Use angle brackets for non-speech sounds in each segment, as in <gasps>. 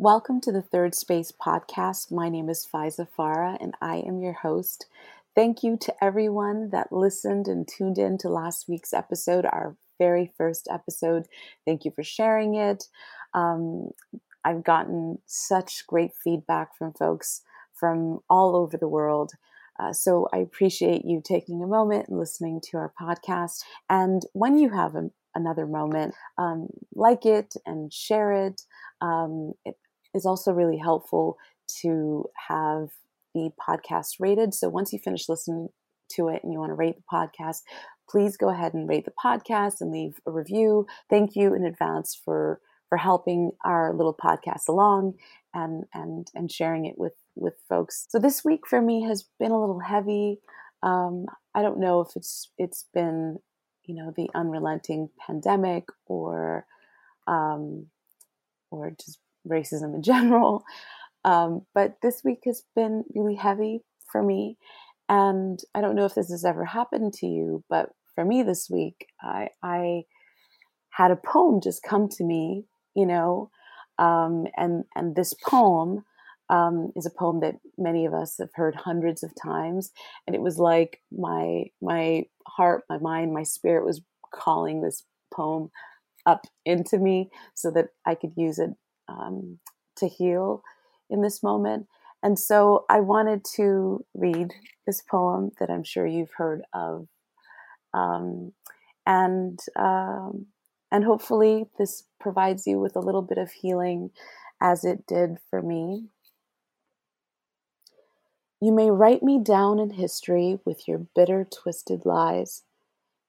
Welcome to the Third Space podcast. My name is Faiza Farah and I am your host. Thank you to everyone that listened and tuned in to last week's episode, our very first episode. Thank you for sharing it. Um, I've gotten such great feedback from folks from all over the world. Uh, so I appreciate you taking a moment and listening to our podcast. And when you have a, another moment, um, like it and share it. Um, it is also really helpful to have the podcast rated. So once you finish listening to it and you want to rate the podcast, please go ahead and rate the podcast and leave a review. Thank you in advance for for helping our little podcast along and and and sharing it with with folks. So this week for me has been a little heavy. Um, I don't know if it's it's been you know the unrelenting pandemic or um, or just racism in <laughs> general. Um, but this week has been really heavy for me. And I don't know if this has ever happened to you, but for me this week, I, I had a poem just come to me, you know, um, and and this poem um, is a poem that many of us have heard hundreds of times, and it was like my my heart, my mind, my spirit was calling this poem up into me so that I could use it um, to heal in this moment. And so I wanted to read this poem that I'm sure you've heard of. Um, and um, and hopefully this provides you with a little bit of healing as it did for me. You may write me down in history with your bitter, twisted lies.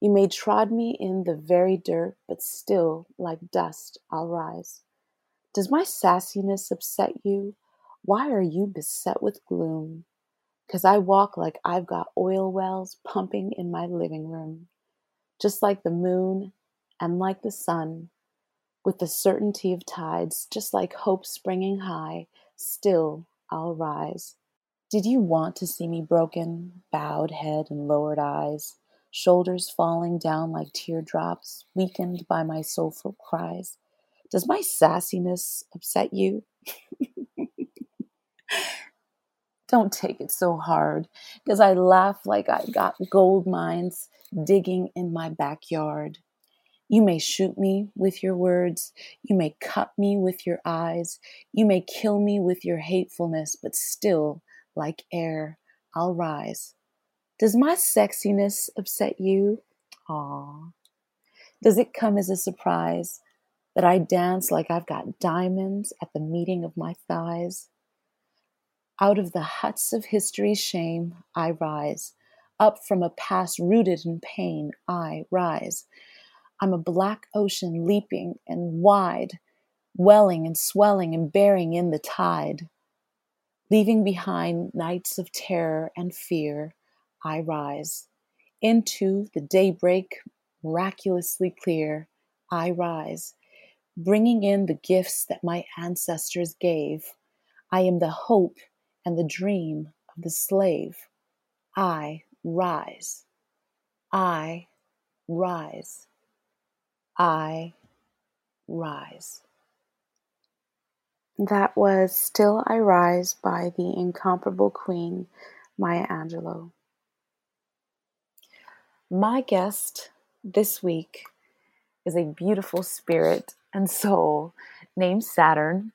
You may trod me in the very dirt, but still, like dust, I'll rise. Does my sassiness upset you? Why are you beset with gloom? 'Cause I walk like I've got oil wells pumping in my living room, just like the moon and like the sun, with the certainty of tides, just like hope springing high, still I'll rise. Did you want to see me broken, bowed head and lowered eyes, shoulders falling down like teardrops, weakened by my soulful cries? Does my sassiness upset you? Don't take it so hard because I laugh like I've got gold mines digging in my backyard. You may shoot me with your words. You may cut me with your eyes. You may kill me with your hatefulness, but still, like air, I'll rise. Does my sexiness upset you? Aw. Does it come as a surprise that I dance like I've got diamonds at the meeting of my thighs. Out of the huts of history's shame, I rise. Up from a past rooted in pain, I rise. I'm a black ocean leaping and wide, welling and swelling and bearing in the tide. Leaving behind nights of terror and fear, I rise. Into the daybreak, miraculously clear, I rise bringing in the gifts that my ancestors gave. I am the hope and the dream of the slave. I rise. I rise. I rise. That was Still I Rise by the incomparable Queen, Maya Angelou. My guest this week is a beautiful spirit and soul named Saturn.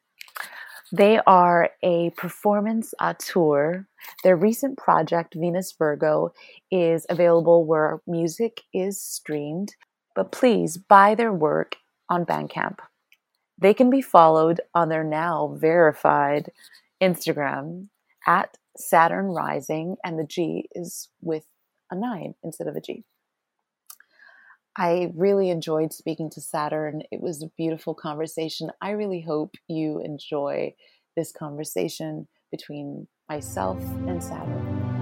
They are a performance uh, auteur. Their recent project, Venus Virgo, is available where music is streamed, but please buy their work on Bandcamp. They can be followed on their now verified Instagram at Saturn Rising, and the G is with a nine instead of a G. I really enjoyed speaking to Saturn. It was a beautiful conversation. I really hope you enjoy this conversation between myself and Saturn.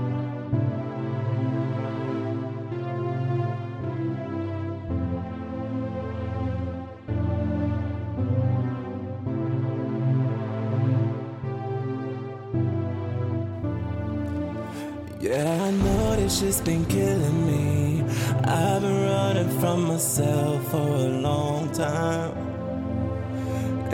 Yeah, I know this shit's been killing me. I've been from myself for a long time.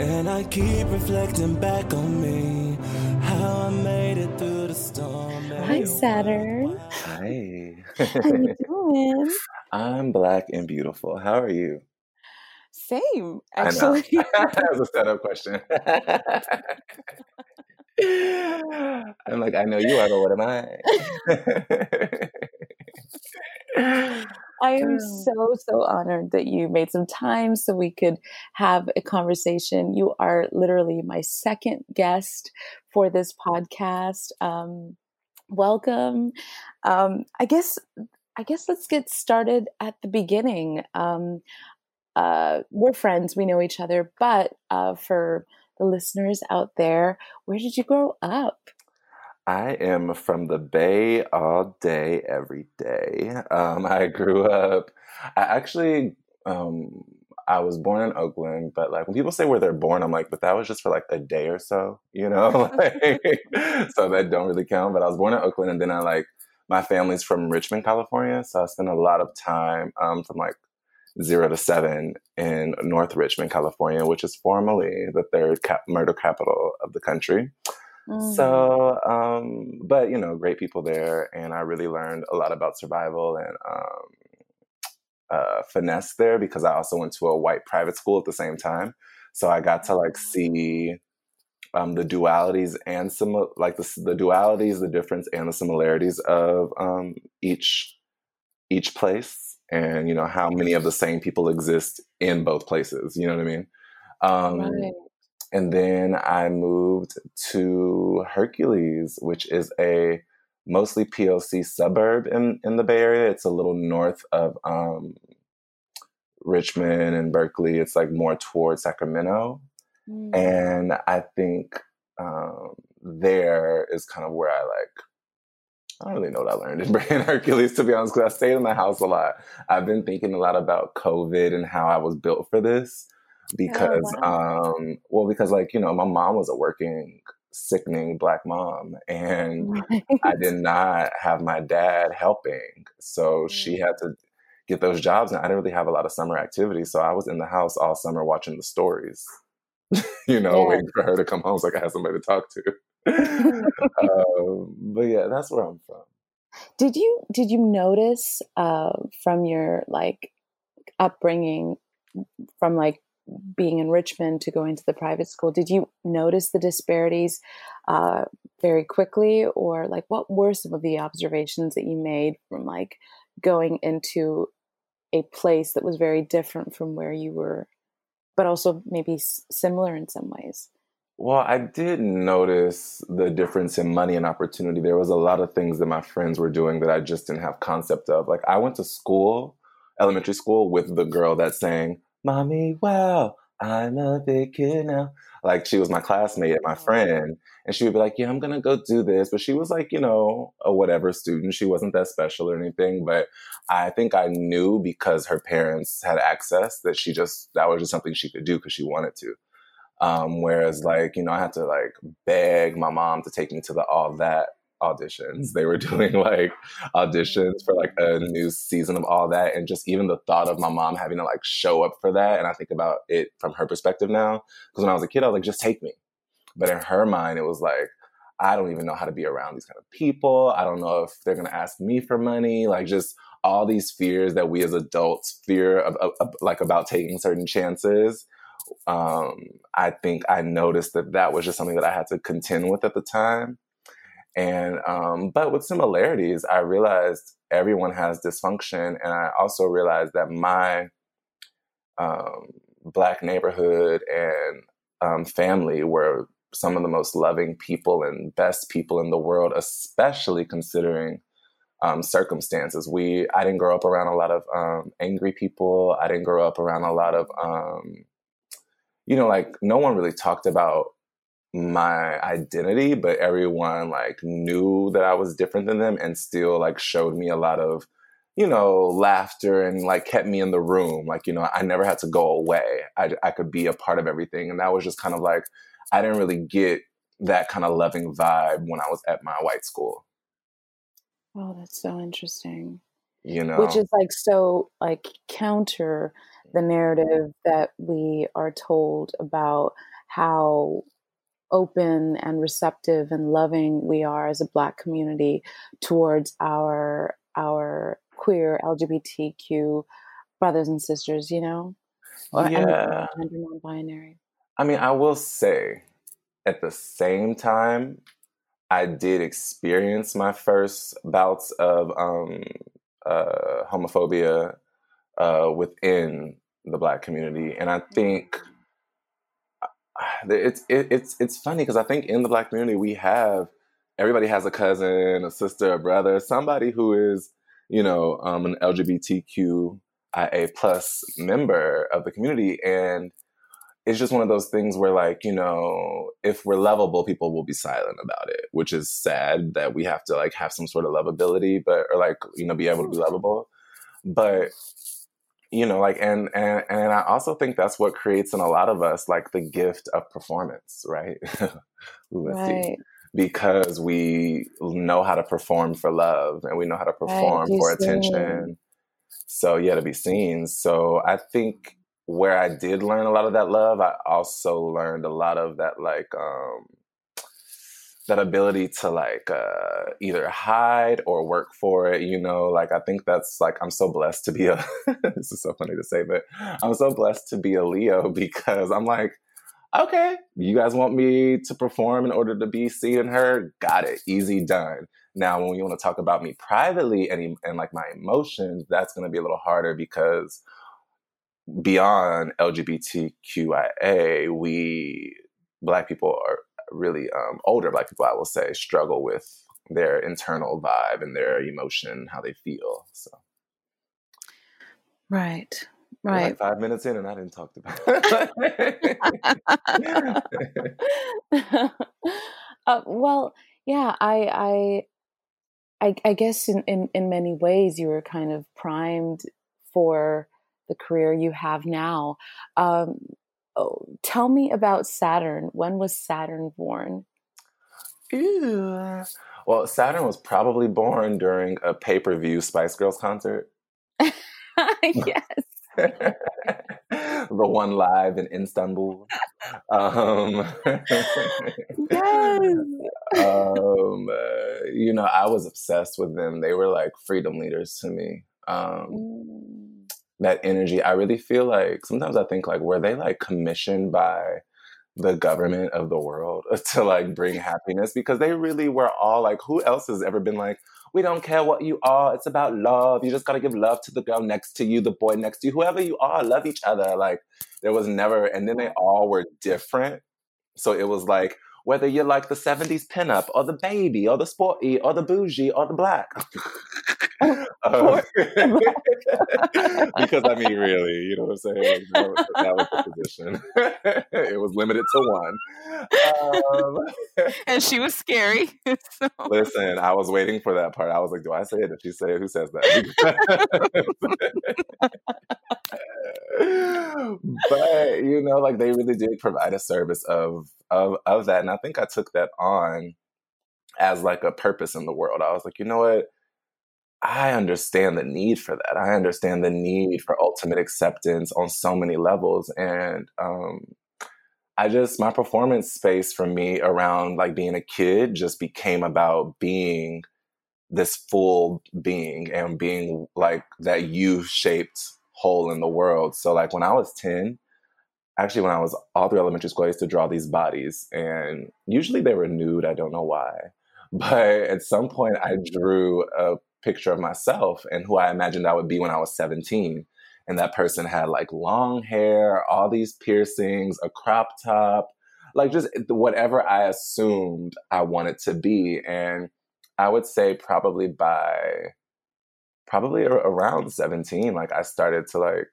And I keep reflecting back on me, how I made it through the storm. Hi, Saturn. Hi. How you <laughs> doing? I'm black and beautiful. How are you? Same, I know. actually. <laughs> That's a setup question. <laughs> I'm like, I know you are, but what am I? I am so, so honored that you made some time so we could have a conversation. You are literally my second guest for this podcast. Um, welcome. Um, I guess, I guess let's get started at the beginning. Um, uh, we're friends, we know each other, but uh, for the listeners out there, where did you grow up? I am from the Bay all day, every day. Um, I grew up, I actually, um, I was born in Oakland, but like when people say where they're born, I'm like, but that was just for like a day or so, you know? <laughs> like, so that don't really count. But I was born in Oakland and then I like, my family's from Richmond, California. So I spent a lot of time um, from like zero to seven in North Richmond, California, which is formerly the third cap- murder capital of the country. Mm. So, um, but you know, great people there, and I really learned a lot about survival and um, uh, finesse there because I also went to a white private school at the same time. So I got to like see um, the dualities and some like the, the dualities, the difference, and the similarities of um, each each place, and you know how many of the same people exist in both places. You know what I mean? Um, right. And then I moved to Hercules, which is a mostly POC suburb in, in the Bay Area. It's a little north of um, Richmond and Berkeley. It's like more towards Sacramento. Mm. And I think um, there is kind of where I like, I don't really know what I learned in <laughs> in Hercules, to be honest, because I stayed in the house a lot. I've been thinking a lot about COVID and how I was built for this because wow. um well because like you know my mom was a working sickening black mom and Right. i did not have my dad helping so she had to get those jobs and i didn't really have a lot of summer activities so i was in the house all summer watching the stories <laughs> you know Yeah. waiting for her to come home so i could have somebody to talk to <laughs> um, but yeah that's where i'm from Did you did you notice uh, from your like upbringing, from like being in Richmond to going to the private school? Did you notice the disparities uh, very quickly, or like what were some of the observations that you made from like going into a place that was very different from where you were, but also maybe s- similar in some ways? Well, I did notice the difference in money and opportunity. There was a lot of things that my friends were doing that I just didn't have concept of. Like I went to school, elementary school, with the girl that sang, "Mommy, wow, I'm a big kid now." Like she was my classmate and my friend, and she would be like, "Yeah, I'm gonna go do this," but she was like, you know, a whatever student. She wasn't that special or anything. But I think I knew because her parents had access that she just that was just something she could do because she wanted to. Um, whereas like, you know, I had to like beg my mom to take me to the all that auditions. They were <laughs> doing like auditions for like a new season of all that. And just even the thought of my mom having to like show up for that. And I think about it from her perspective now. Because when I was a kid, I was like, just take me. But in her mind, it was like, I don't even know how to be around these kind of people. I don't know if they're going to ask me for money. Like just all these fears that we as adults fear of, of, of, like about taking certain chances um, I think I noticed that that was just something that I had to contend with at the time. And, um, but with similarities, I realized everyone has dysfunction. And I also realized that my um, Black neighborhood and um, family were some of the most loving people and best people in the world, especially considering um, circumstances. We, I didn't grow up around a lot of um, angry people. I didn't grow up around a lot of, um, you know, like no one really talked about my identity, but everyone like knew that I was different than them and still like showed me a lot of, you know, laughter and like kept me in the room. Like, you know, I never had to go away. I, I could be a part of everything. And that was just kind of like, I didn't really get that kind of loving vibe when I was at my white school. Oh, that's so interesting. You know, Which is like so like counter the narrative that we are told about how open and receptive and loving we are as a black community towards our our queer lgbtq brothers and sisters you know? Or yeah. non-binary. I mean i will say at the same time i did experience my first bouts of um, uh, homophobia uh, within the black community and i think it's it, it's it's funny because I think in the black community we have everybody has a cousin, a sister, a brother, somebody who is you know um, an LGBTQIA plus member of the community, and it's just one of those things where like you know if we're lovable, people will be silent about it, which is sad that we have to like have some sort of lovability, but or like you know be able to be lovable, but you know like and and and i also think that's what creates in a lot of us like the gift of performance right? <laughs> Right. Because we know how to perform for love and we know how to perform right, for attention. So yeah to be seen. So i think where i did learn a lot of that love i also learned a lot of that like um that ability to like uh, either hide or work for it you know? Like i think that's like i'm so blessed to be a <laughs> this is so funny to say but i'm so blessed to be a leo <laughs> because i'm like okay you guys want me to perform in order to be seen and heard got it. Easy done. Now when you want to talk about me privately and, and like my emotions that's going to be a little harder because beyond lgbtqia we black people are really um, older black people, I will say, struggle with their internal vibe and their emotion, how they feel. So, right, right. Like five minutes in, and I didn't talk about. <laughs> uh, well, yeah, I, I, I, I guess in, in in many ways you were kind of primed for the career you have now. Um, Oh, tell me about Saturn. When was Saturn born? Ew. Well, Saturn was probably born during a pay per view Spice Girls concert. <laughs> <laughs> yes. the one live in Istanbul. Um, yes. <laughs> Um, uh, you know, I was obsessed with them. They were like freedom leaders to me. Um, mm that energy. I really feel like sometimes I think like were they like commissioned by the government of the world <laughs> to like bring <laughs> happiness? Because they really were all like who else has ever been like we don't care what you are it's about love you just got to give love to the girl next to you the boy next to you whoever you are love each other. Like there was never and then they all were different. So it was like whether you're like the 70s pinup or the baby or the sporty or the bougie or the black <laughs> um, <laughs> because I mean, really, you know what I'm saying? That was, that was the position. <laughs> it was limited to one. Um, and she was scary. So. Listen, I was waiting for that part. I was like, do I say it? Did she say it? Who says that? <laughs> but you know, like they really did provide a service of of of that, and I think I took that on as like a purpose in the world. I was like, you know what? I understand the need for that. I understand the need for ultimate acceptance on so many levels. And um, I just, my performance space for me around like being a kid just became about being this full being and being like that you shaped hole in the world. So, like when I was 10, actually, when I was all through elementary school, I used to draw these bodies, and usually they were nude. I don't know why. <laughs> But at some point, I mm. drew a picture of myself and who I imagined I would be when I was 17. And that person had like long hair, all these piercings, a crop top, like just whatever I assumed I wanted to be. And I would say probably by probably around 17, like I started to like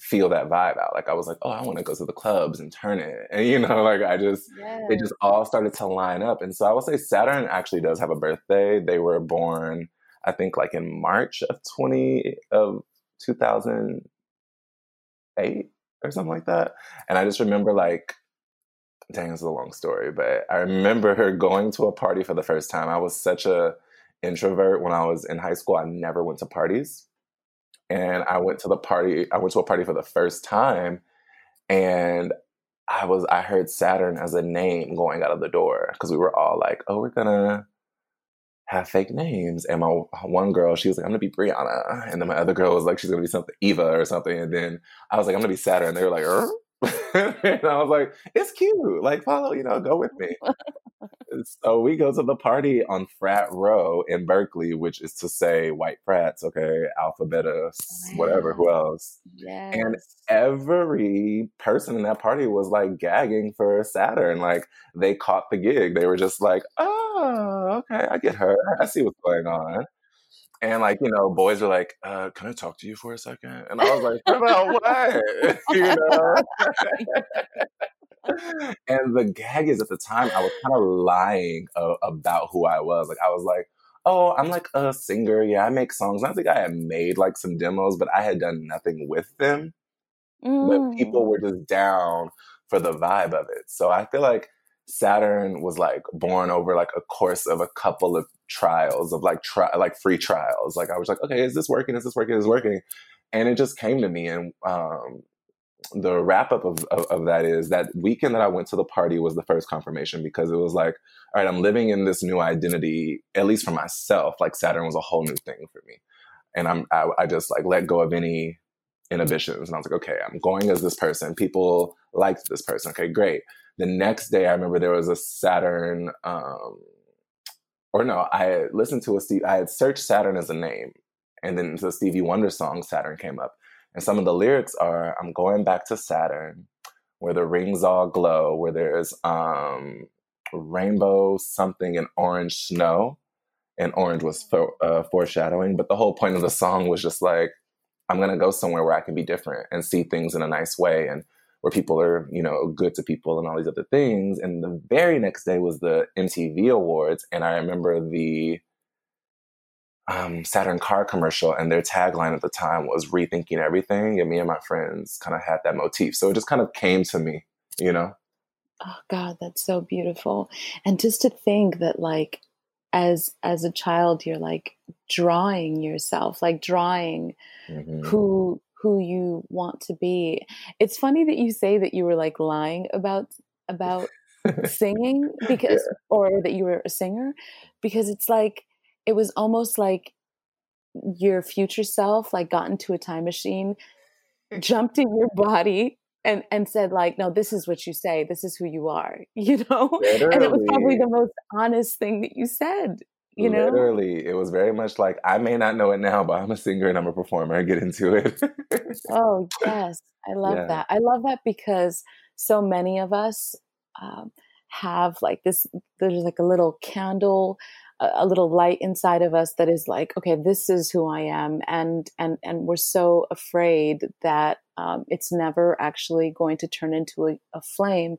feel that vibe out. Like I was like, oh, I want to go to the clubs and turn it. <laughs> And you know, like I just yes. it just all started to line up. And so I would say Saturn actually does have a birthday. They were born I think like in March of 20 of 2008 or something like that. And I just remember like dang, it's a long story, but I remember her going to a party for the first time. I was such a introvert when I was in high school. I never went to parties. and I went to the party. I went to a party for the first time, and I was I heard Saturn as a name going out of the door because we were all like, "Oh, we're gonna have fake names." And my one girl, she was like, "I'm gonna be Brianna," and then my other girl was like, "She's gonna be something Eva or something." And then I was like, "I'm gonna be Saturn." And they were like, "Er." And I was like, "It's cute. Like, follow, you know, go with me." so we go to the party on Frat Row in Berkeley, which is to say white frats, okay, Alpha, Beta, whatever, who else? Yes. And every person in that party was like gagging for Saturn. Like they caught the gig. They were just like, oh, okay, I get her. I see what's going on. And like, you know, boys were like, uh, can I talk to you for a second? And I was like, about what? <laughs> you know? <laughs> <laughs> and the gag is at the time I was kind of lying uh, about who I was. Like I was like, oh, I'm like a singer. Yeah, I make songs. I think I had made like some demos, but I had done nothing with them. Mm. But people were just down for the vibe of it. So I feel like Saturn was like born over like a course of a couple of trials of like try like free trials. Like I was like, okay, is this working? Is this working? Is this working? And it just came to me, and um, the wrap up of, of, of, that is that weekend that I went to the party was the first confirmation because it was like, all right, I'm living in this new identity, at least for myself. Like Saturn was a whole new thing for me. And I'm, I, I just like let go of any inhibitions. And I was like, okay, I'm going as this person. People liked this person. Okay, great. The next day, I remember there was a Saturn, um, or no, I listened to a Steve, I had searched Saturn as a name. And then the Stevie Wonder song Saturn came up. And some of the lyrics are I'm going back to Saturn, where the rings all glow, where there's um, rainbow something and orange snow. And orange was for, uh, foreshadowing. But the whole point of the song was just like, I'm going to go somewhere where I can be different and see things in a nice way and where people are, you know, good to people and all these other things. And the very next day was the MTV Awards. And I remember the um, Saturn car commercial, and their tagline at the time was rethinking everything. And me and my friends kind of had that motif. So it just kind of came to me, you know? Oh God, that's so beautiful. And just to think that like as as a child you're like drawing yourself, like drawing mm-hmm. who who you want to be. It's funny that you say that you were like lying about about <laughs> singing because yeah. or that you were a singer because it's like it was almost like your future self like got into a time machine <laughs> jumped in your body and and said like no this is what you say. This is who you are <laughs> you know? Literally, and it was probably the most honest thing that you said you know? Literally it was very much like i may not know it now but i'm a singer and i'm a performer. I get into it. Oh <laughs> yes. I love yeah. that. I love that because so many of us um, have like this there's like a little candle a little light inside of us that is like okay this is who i am. And and and we're so afraid that um, it's never actually going to turn into a, a, flame.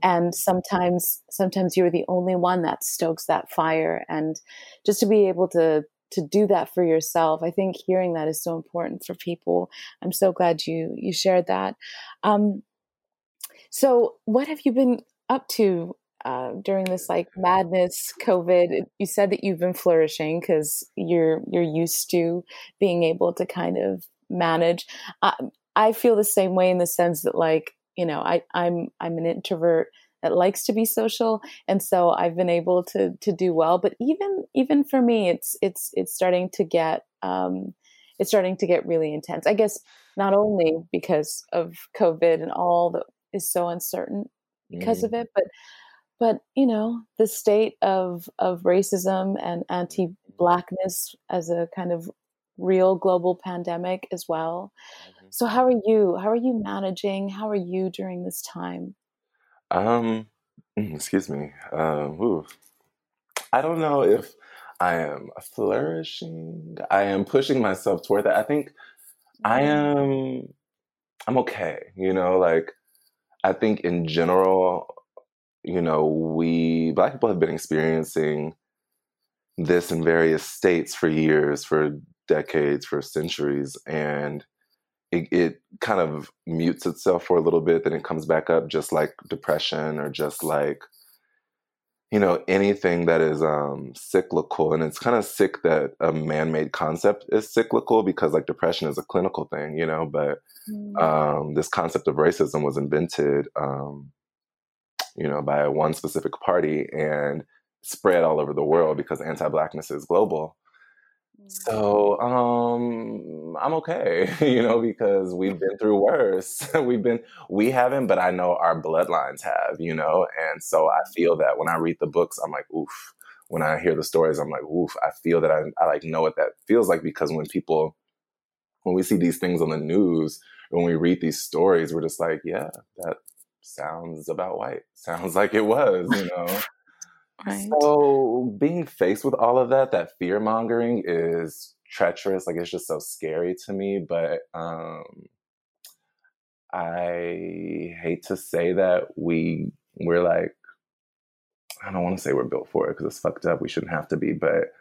And sometimes sometimes you're the only one that stokes that fire. And just to be able to to do that for yourself i think hearing that is so important for people. I'm so glad you you shared that. Um, so what have you been up to uh, during this like madness covid you said that you've been flourishing because you're you're used to being able to kind of manage. I, I feel the same way in the sense that like you know i i'm i'm an introvert that likes to be social and so i've been able to to do well. But even even for me it's it's it's starting to get um it's starting to get really intense. I guess not only because of covid and all that is so uncertain because mm. of it but but you know the state of of racism and anti-blackness as a kind of real global pandemic as well. Mm-hmm. so how are you? How are you managing? How are you during this time? Um mm, excuse me. Uh, i don't know if i am flourishing. I am pushing myself toward that. I think i mm-hmm. am i'm okay you know like i think in general you know, we, Black people have been experiencing this in various states for years, for decades, for centuries. And it, it, kind of mutes itself for a little bit, then it comes back up just like depression or just like, you know anything that is um cyclical and it's kind of sick that a man-made concept is cyclical because like depression is a clinical thing you know but Mm. um this concept of racism was invented um you know by one specific party and spread all over the world because anti-blackness is global. So um i'm okay <laughs> you know because we've been through worse. <laughs> We've been we haven't but i know our bloodlines have you know? And so i feel that when i read the books i'm like oof. When i hear the stories i'm like oof. I feel that i, I like know what that feels like because when people when we see these things on the news when we read these stories we're just like yeah that sounds about white sounds like it was you know <laughs> Right. so being faced with all of that, that fear mongering is treacherous. Like it's just so scary to me. But um, I hate to say that we we're like I don't want to say we're built for it because it's fucked up. We shouldn't have to be, but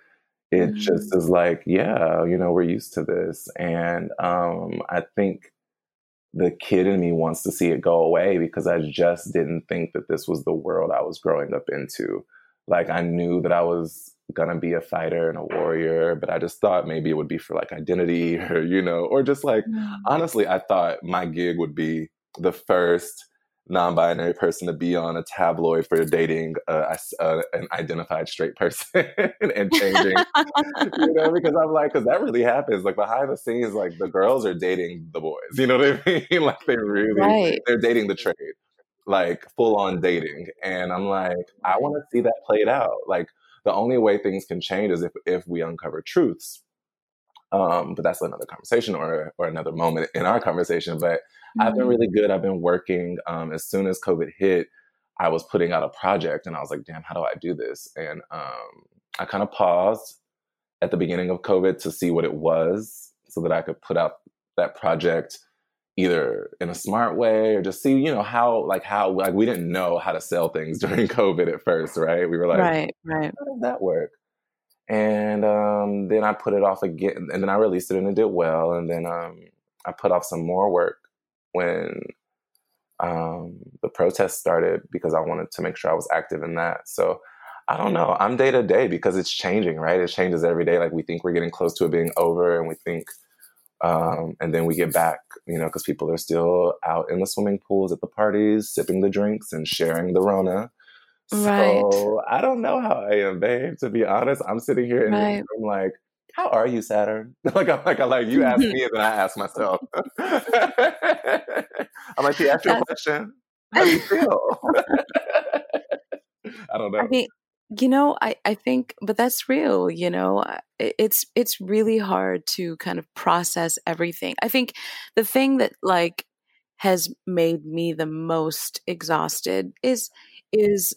it Mhm. just is like, yeah, you know, we're used to this, and um, I think the kid in me wants to see it go away because I just didn't think that this was the world I was growing up into. Like I knew that I was gonna be a fighter and a warrior, but I just thought maybe it would be for like identity <laughs> or you know, or just like Mm. honestly, I thought my gig would be the first non-binary person to be on a tabloid for dating uh, uh, an identified straight person <laughs> and changing you know, because I'm like, because that really happens. Like behind the scenes, like the girls are dating the boys. <laughs> You know what I mean? <laughs> like they really, Right. they're dating the trade, like full on dating. And I'm like, I want to see that played out. Like the only way things can change is if if we uncover truths. Um, but that's another conversation or or another moment in our conversation. But I've been Mhm. really good. I've been working. Um, as soon as COVID hit, I was putting out a project, and I was like, "Damn, how do I do this?" And um, I kind of paused at the beginning of COVID to see what it was, so that I could put out that project either in a smart way or just see, you know, how like how like we didn't know how to sell things <laughs> during COVID at first, right? We were like, right. Right. how does that work? And um, then I put it off again, and then I released it, and it did well. And then um, I put off some more work when um, the protests started because I wanted to make sure I was active in that. So I don't know. I'm day to day because it's changing, right? It changes every day. Like we think we're getting close to it being over, and we think, um, and then we get back, you know, because people are still out in the swimming pools at the parties, sipping the drinks and sharing the Rona. Right. So I don't know how I am, babe. To be honest, I'm sitting here and Right. room like, how are you, Saturn? <laughs> like I'm like, I'm like you ask <laughs> me and then I ask myself. <laughs> I'm like, you ask you a question? How do you feel? I don't know. I mean, you know, I, I think, but that's real, you know, it's, it's really hard to kind of process everything. I think the thing that like has made me the most exhausted is, is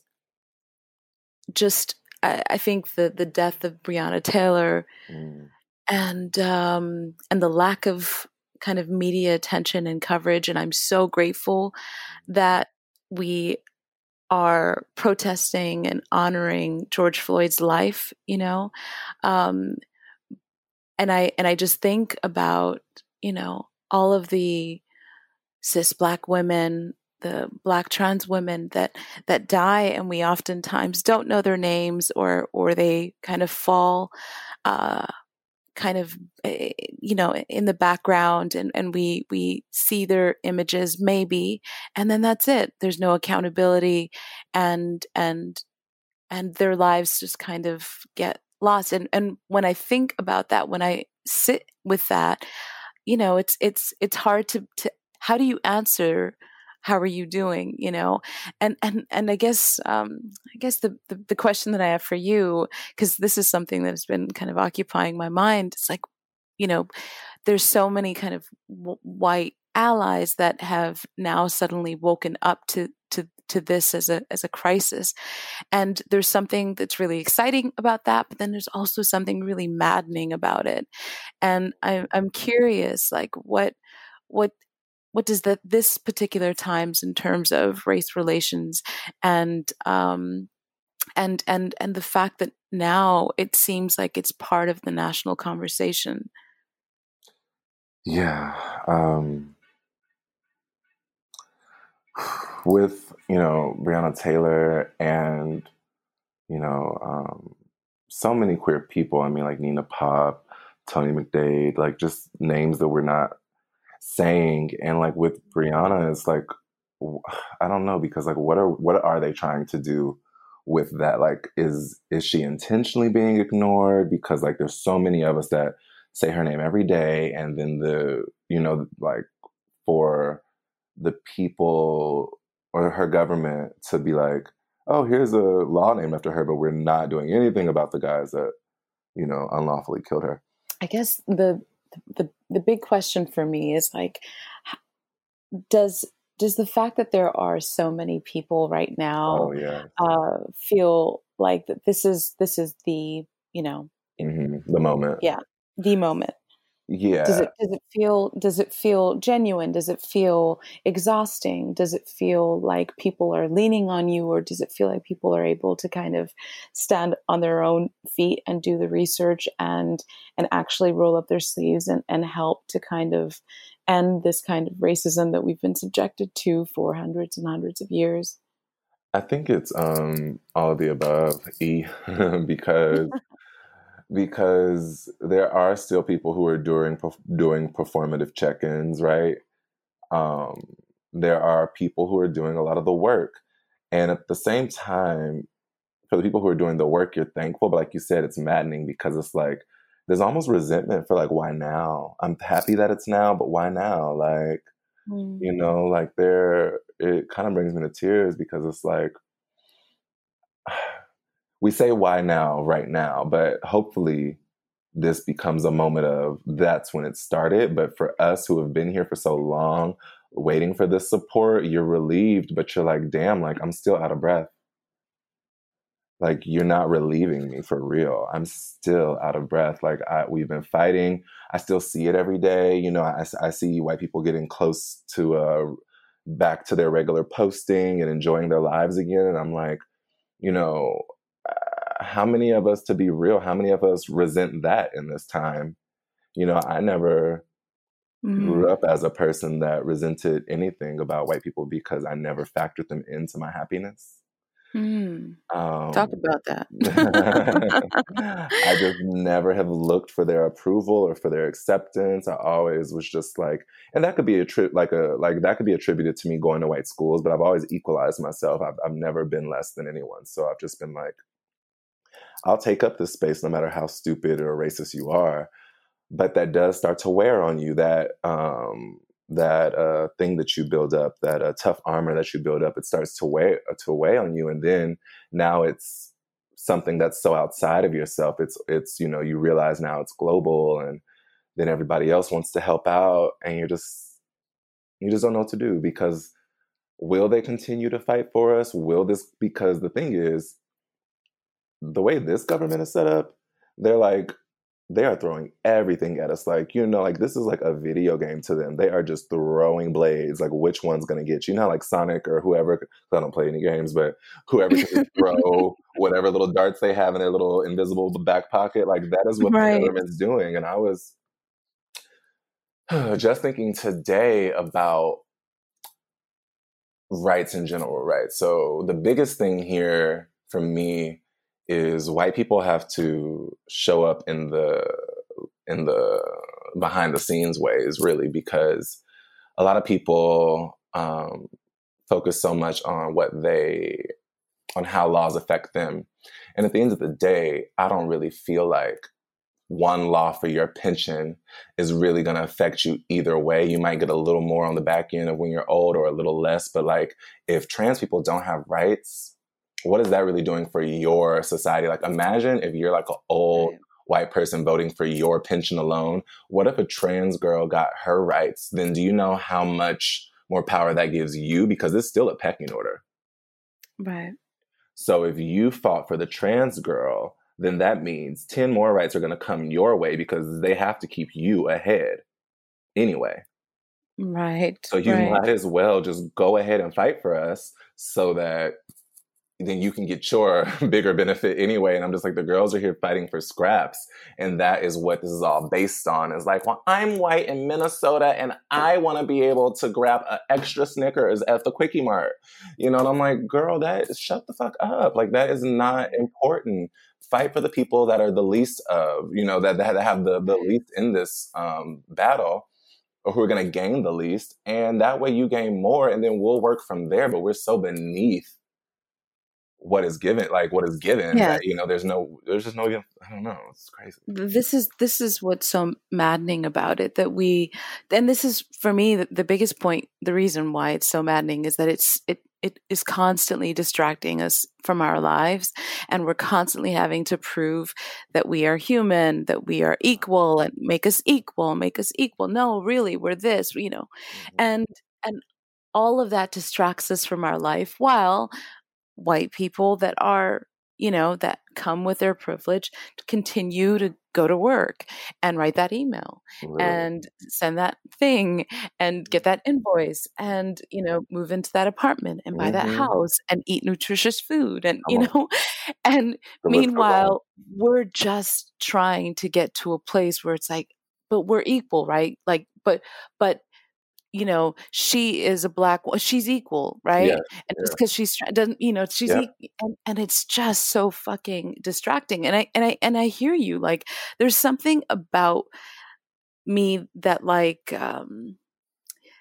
just, I, I think the, the death of Breonna Taylor Mm, and, um, and the lack of kind of media attention and coverage. And I'm so grateful that we are protesting and honoring George Floyd's life, you know. Um, and I and I just think about, you know, all of the cis black women, the black trans women that that die and we oftentimes don't know their names or or they kind of fall uh kind of eh, you know in the background and and we we see their images maybe and then that's it. There's no accountability and and and their lives just kind of get lost. And and when i think about that when i sit with that you know it's it's it's hard to to how do you answer how are you doing you know? And and and i guess um i guess the the, the question that i have for you because this is something that has been kind of occupying my mind it's like you know there's so many kind of w- white allies that have now suddenly woken up to to to this as a as a crisis. And there's something that's really exciting about that but then there's also something really maddening about it. And i'm i'm curious like what what what does that this particular times in terms of race relations and um and and and the fact that now it seems like it's part of the national conversation yeah. Um, with you know Breonna Taylor and you know, um, so many queer people. I mean, like Nina Pop, Tony McDade, like just names that we're not saying. And like with Breonna, it's like <sighs> I don't know because like what are what are they trying to do with that? Like is is she intentionally being ignored? Because like there's so many of us that say her name every day, and then the you know like for the people or her government to be like, oh, here's a law named after her, but we're not doing anything about the guys that you know unlawfully killed her. I guess the the the big question for me is like does does the fact that there are so many people right now Oh yeah, uh, feel like that this is this is the you know hmm the moment. yeah the moment does Yeah, it does it feel does it feel genuine? Does it feel exhausting? Does it feel like people are leaning on you or does it feel like people are able to kind of stand on their own feet and do the research and and actually roll up their sleeves and, and help to kind of end this kind of racism that we've been subjected to for hundreds and hundreds of years? I think it's um all of the above. E <laughs> because <laughs> because there are still people who are doing doing performative check-ins, right? Um, there are people who are doing a lot of the work, and at the same time, for the people who are doing the work, you're thankful. But like you said, it's maddening because it's like there's almost resentment for like why now? I'm happy that it's now, but why now? Like Mm. you know, like there, it kind of brings me to tears because it's like we say why now, right now, but hopefully this becomes a moment of that's when it started. But for us who have been here for so long, waiting for this support, you're relieved, but you're like, damn, like I'm still out of breath. Like you're not relieving me for real. I'm still out of breath. Like I, we've been fighting. I still see it every day. You know, I, I see white people getting close to uh, back to their regular posting and enjoying their lives again. And I'm like, you know, how many of us, to be real, how many of us resent that in this time? You know, I never Mm. grew up as a person that resented anything about white people because I never factored them into my happiness. Mm. Um, talk about that <laughs> I just never have looked for their approval or for their acceptance. I always was just like, and that could be a tri- like a like that could be attributed to me going to white schools, but I've always equalized myself. I've I've never been less than anyone, so I've just been like, I'll take up this space no matter how stupid or racist you are. But that does start to wear on you. That um, that uh, thing that you build up, that uh, tough armor that you build up, it starts to weigh to weigh on you, and then now it's something that's so outside of yourself. It's it's you know you realize now it's global, and then everybody else wants to help out, and you're just you just don't know what to do because will they continue to fight for us? Will this because the thing is the way this government is set up, they're like they are throwing everything at us. Like, you know, like this is like a video game to them. They are just throwing blades. Like, which one's gonna get you? Not like Sonic or whoever. I don't play any games, but whoever can <laughs> throw whatever little darts they have in their little invisible back pocket. Like that is what Right. the government's doing. And I was <sighs> just thinking today about rights in general, right? So the biggest thing here for me is white people have to show up in the in the behind the scenes ways, really, because a lot of people um, focus so much on what they on how laws affect them, and at the end of the day, I don't really feel like one law for your pension is really going to affect you either way. You might get a little more on the back end of when you're old or a little less, but like if trans people don't have rights, what is that really doing for your society? Like imagine if you're like an old Right. white person voting for your pension alone. What if a trans girl got her rights? Then do you know how much more power that gives you? Because it's still a pecking order. right So if you fought for the trans girl, then that means 10 more rights are going to come your way because they have to keep you ahead anyway. right So you right. might as well just go ahead and fight for us so that then you can get your <laughs> bigger benefit anyway. And I'm just like, the girls are here fighting for scraps. And that is what this is all based on. It's like, well, I'm white in Minnesota and I want to be able to grab an extra Snickers at the Quickie Mart. You know, and I'm like, girl, that is, shut the fuck up. Like, that is not important. Fight for the people that are the least of, you know, that, that have the, the least in this um, battle or who are going to gain the least. And that way you gain more and then we'll work from there. But we're so beneath what is given like what is given Yeah. that, you know there's no there's just no i don't know it's crazy. This is this is what's so maddening about it that we and this is for me the, the biggest point the reason why it's so maddening is that it's it it is constantly distracting us from our lives and we're constantly having to prove that we are human that we are equal and make us equal make us equal. No really we're this you know. Mm-hmm. And and all of that distracts us from our life while white people that are you know that come with their privilege to continue to go to work and write that email Really. and send that thing and get that invoice and you know move into that apartment and buy that Mhm. house and eat nutritious food and you on. know <laughs> and The list on. meanwhile we're just trying to get to a place where it's like but we're equal right like but but you know she is a black she's equal right Yes, and just because she's doesn't you know she's Yeah. e- and, and it's just so fucking distracting and i and i and i hear you like there's something about me that like um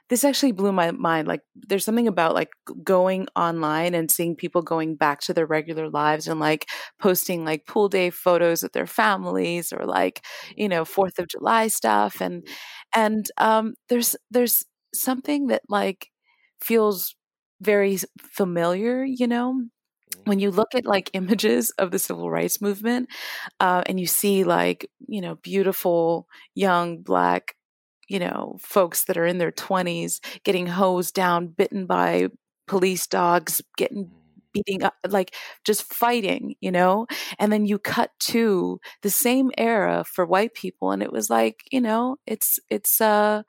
this actually blew my mind like there's something about like going online and seeing people going back to their regular lives and like posting like pool day photos with their families or like you know fourth of july stuff and and um there's there's something that like feels very familiar you know? When you look at like images of the civil rights movement uh, and you see like you know beautiful young black you know folks that are in their 20s getting hosed down bitten by police dogs getting beating up like just fighting you know? And then you cut to the same era for white people and it was like you know it's it's uh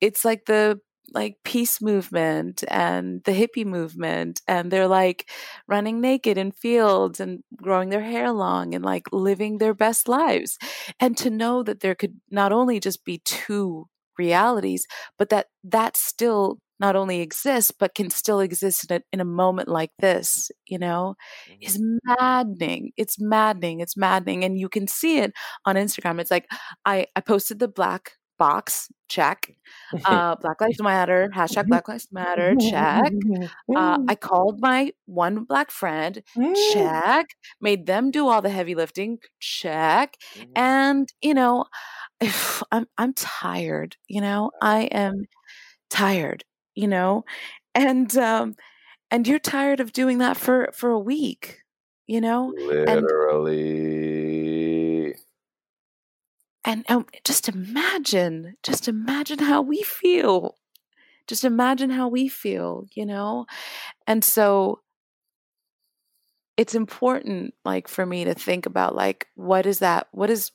it's like the like peace movement and the hippie movement and they're like running naked in fields and growing their hair long and like living their best lives. And to know that there could not only just be two realities but that that still not only exists but can still exist in a, in a moment like this you know? Mm-hmm. Is maddening. It's maddening. It's maddening. And you can see it on instagram. It's like i i posted the black box check. Uh <laughs> black lives matter hashtag black lives matter check. Uh, i called my one black friend check made them do all the heavy lifting check. And you know <sighs> i'm i'm tired you know? I am tired you know? And um and you're tired of doing that for for a week you know? And literally and, and just imagine just imagine how we feel. Just imagine how we feel you know? And so it's important like for me to think about like what is that what is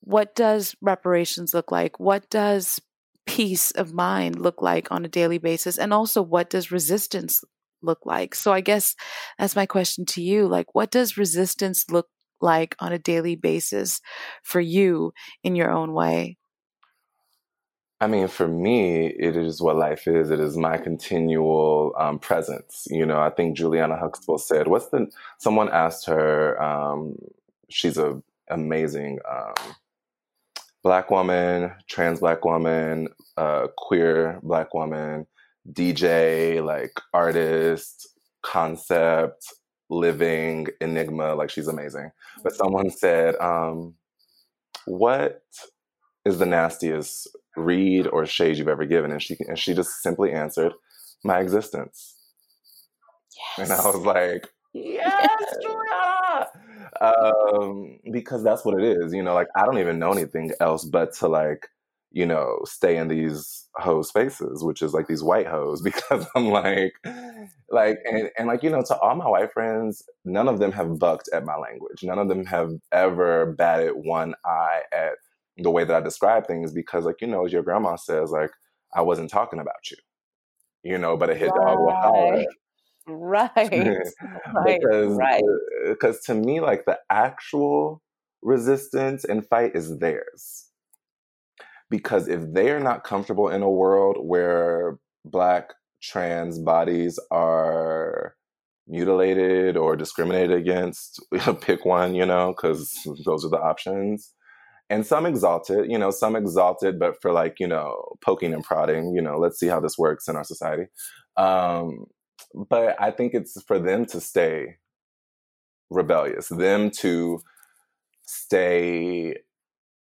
what does reparations look like? What does peace of mind look like on a daily basis? And also what does resistance look like? So i guess that's my question to you like what does resistance look like on a daily basis for you in your own way I mean, for me, it is what life is. It is my continual um, presence. You know, I think Juliana Huxtable said, "What's the?" Someone asked her. Um, she's a amazing um, black woman, trans black woman, uh, queer black woman, DJ, like artist, concept, living enigma. Like she's amazing. But someone said, um, "What is the nastiest read or shade you've ever given?" And she and she just simply answered, "My existence." And I was like, yes! Um, because that's what it is, you know, like I don't even know anything else but to like, you know, stay in these hoe spaces, which is like these white hoes, <laughs> because I'm like, like, and, and like, you know, to all my white friends, none of them have bucked at my language. None of them have ever batted one eye at the way that I describe things because, like, you know, as your grandma says, like, I wasn't talking about you, you know, but a hit dog will holler. Right. right, <laughs> right, because right. Uh, because to me like the actual resistance and fight is theirs because if they are not comfortable in a world where black trans bodies are mutilated or discriminated against <laughs> pick one you know because those are the options. And some exalted you know some exalted but for like you know poking and prodding you know let's see how this works in our society. Um but i think it's for them to stay rebellious them to stay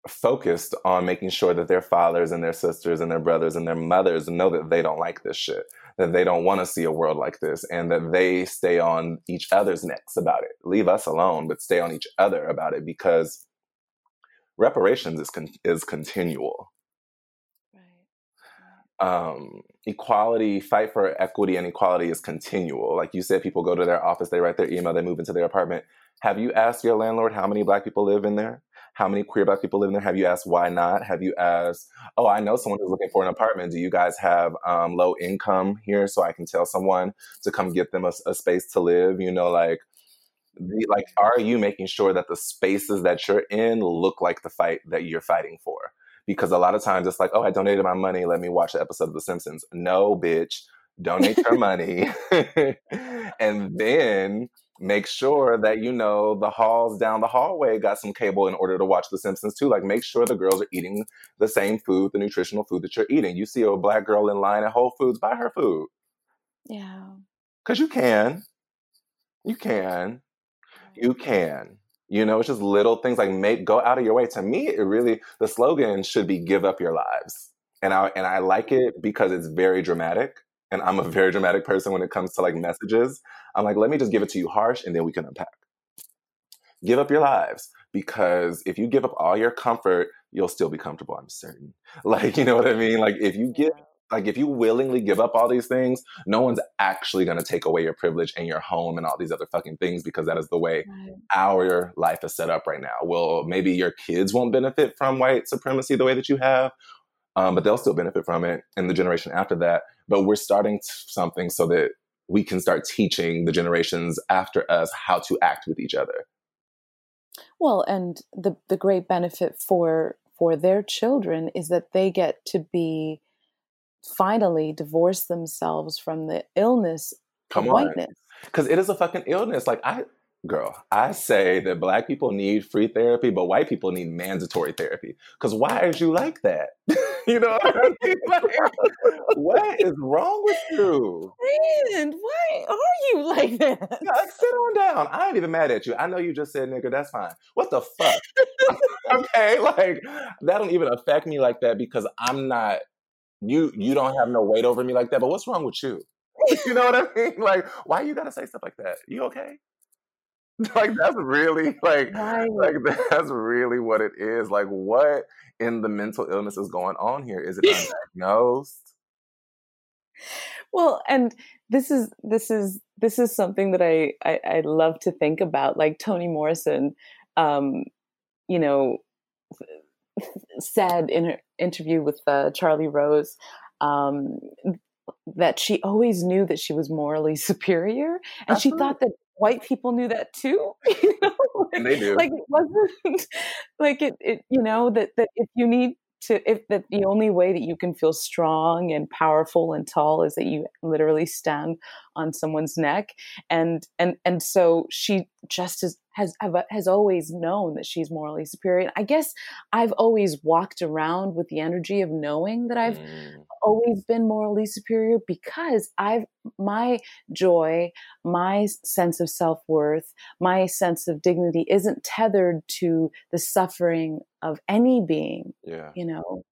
focused on making sure that their fathers and their sisters and their brothers and their mothers know that they don't like this shit, that they don't want to see a world like this, and that they stay on each other's necks about it. Leave us alone, but stay on each other about it because reparations is con- is continual. Um, equality, fight for equity and equality is continual. Like you said, people go to their office, they write their email, they move into their apartment. Have you asked your landlord how many black people live in there? How many queer black people live in there? Have you asked why not? Have you asked, oh, I know someone who's looking for an apartment. Do you guys have um, low income here so I can tell someone to come get them a, a space to live? You know, like, the, like, are you making sure that the spaces that you're in look like the fight that you're fighting for? Because a lot of times it's like, oh, I donated my money. Let me watch the episode of The Simpsons. No, bitch, donate your <laughs> money. <laughs> and then make sure that you know the halls down the hallway got some cable in order to watch The Simpsons too. Like, make sure the girls are eating the same food, the nutritional food that you're eating. You see a black girl in line at Whole Foods, buy her food. Yeah. Because you can. You can. You can. You know, it's just little things like make go out of your way. To me, it really the slogan should be give up your lives. And I and I like it because it's very dramatic and I'm a <laughs> very dramatic person when it comes to like messages. I'm like, let me just give it to you harsh and then we can unpack. Give up your lives because if you give up all your comfort, you'll still be comfortable, I'm certain. <laughs> Like, you know what I mean? Like if you give like if you willingly give up all these things, no one's actually going to take away your privilege and your home and all these other fucking things because that is the way Right. our life is set up right now. Well, maybe your kids won't benefit from white supremacy the way that you have, um, but they'll still benefit from it in the generation after that. But we're starting something so that we can start teaching the generations after us how to act with each other. Well, and the the great benefit for for their children is that they get to be finally divorce themselves from the illness Come of on. whiteness. Because it is a fucking illness. Like, I, girl, I say that black people need free therapy, but white people need mandatory therapy. Because why is you like that? <laughs> you know what I <laughs> mean? Like, what is wrong with you? Friend, why are you like that? Yeah, like, sit on down. I ain't even mad at you. I know you just said nigga, that's fine. What the fuck? <laughs> okay, like that don't even affect me like that because I'm not you you don't have no weight over me like that. But what's wrong with you? You know what I mean? Like, why you gotta say stuff like that? You okay? <laughs> Like that's really like Right. like that's really what it is. Like what in the mental illness is going on here? Is it <laughs> undiagnosed? Well, and this is this is this is something that I I, I love to think about. Like Toni Morrison, um, you know, said in her interview with uh, Charlie Rose um, that she always knew that she was morally <laughs> superior, and she thought that white people knew that too. <laughs> you know? <laughs> And they do. Like it wasn't like it. It you know that that if you need to if that the only way that you can feel strong and powerful and tall is that you literally stand on someone's neck and and and so she just as has have- has always known that she's morally superior i guess i've always walked around with the energy of knowing that i've Mm, always been morally superior because I've my joy, my sense of self-worth, my sense of dignity isn't tethered to the suffering of any being, yeah. you know.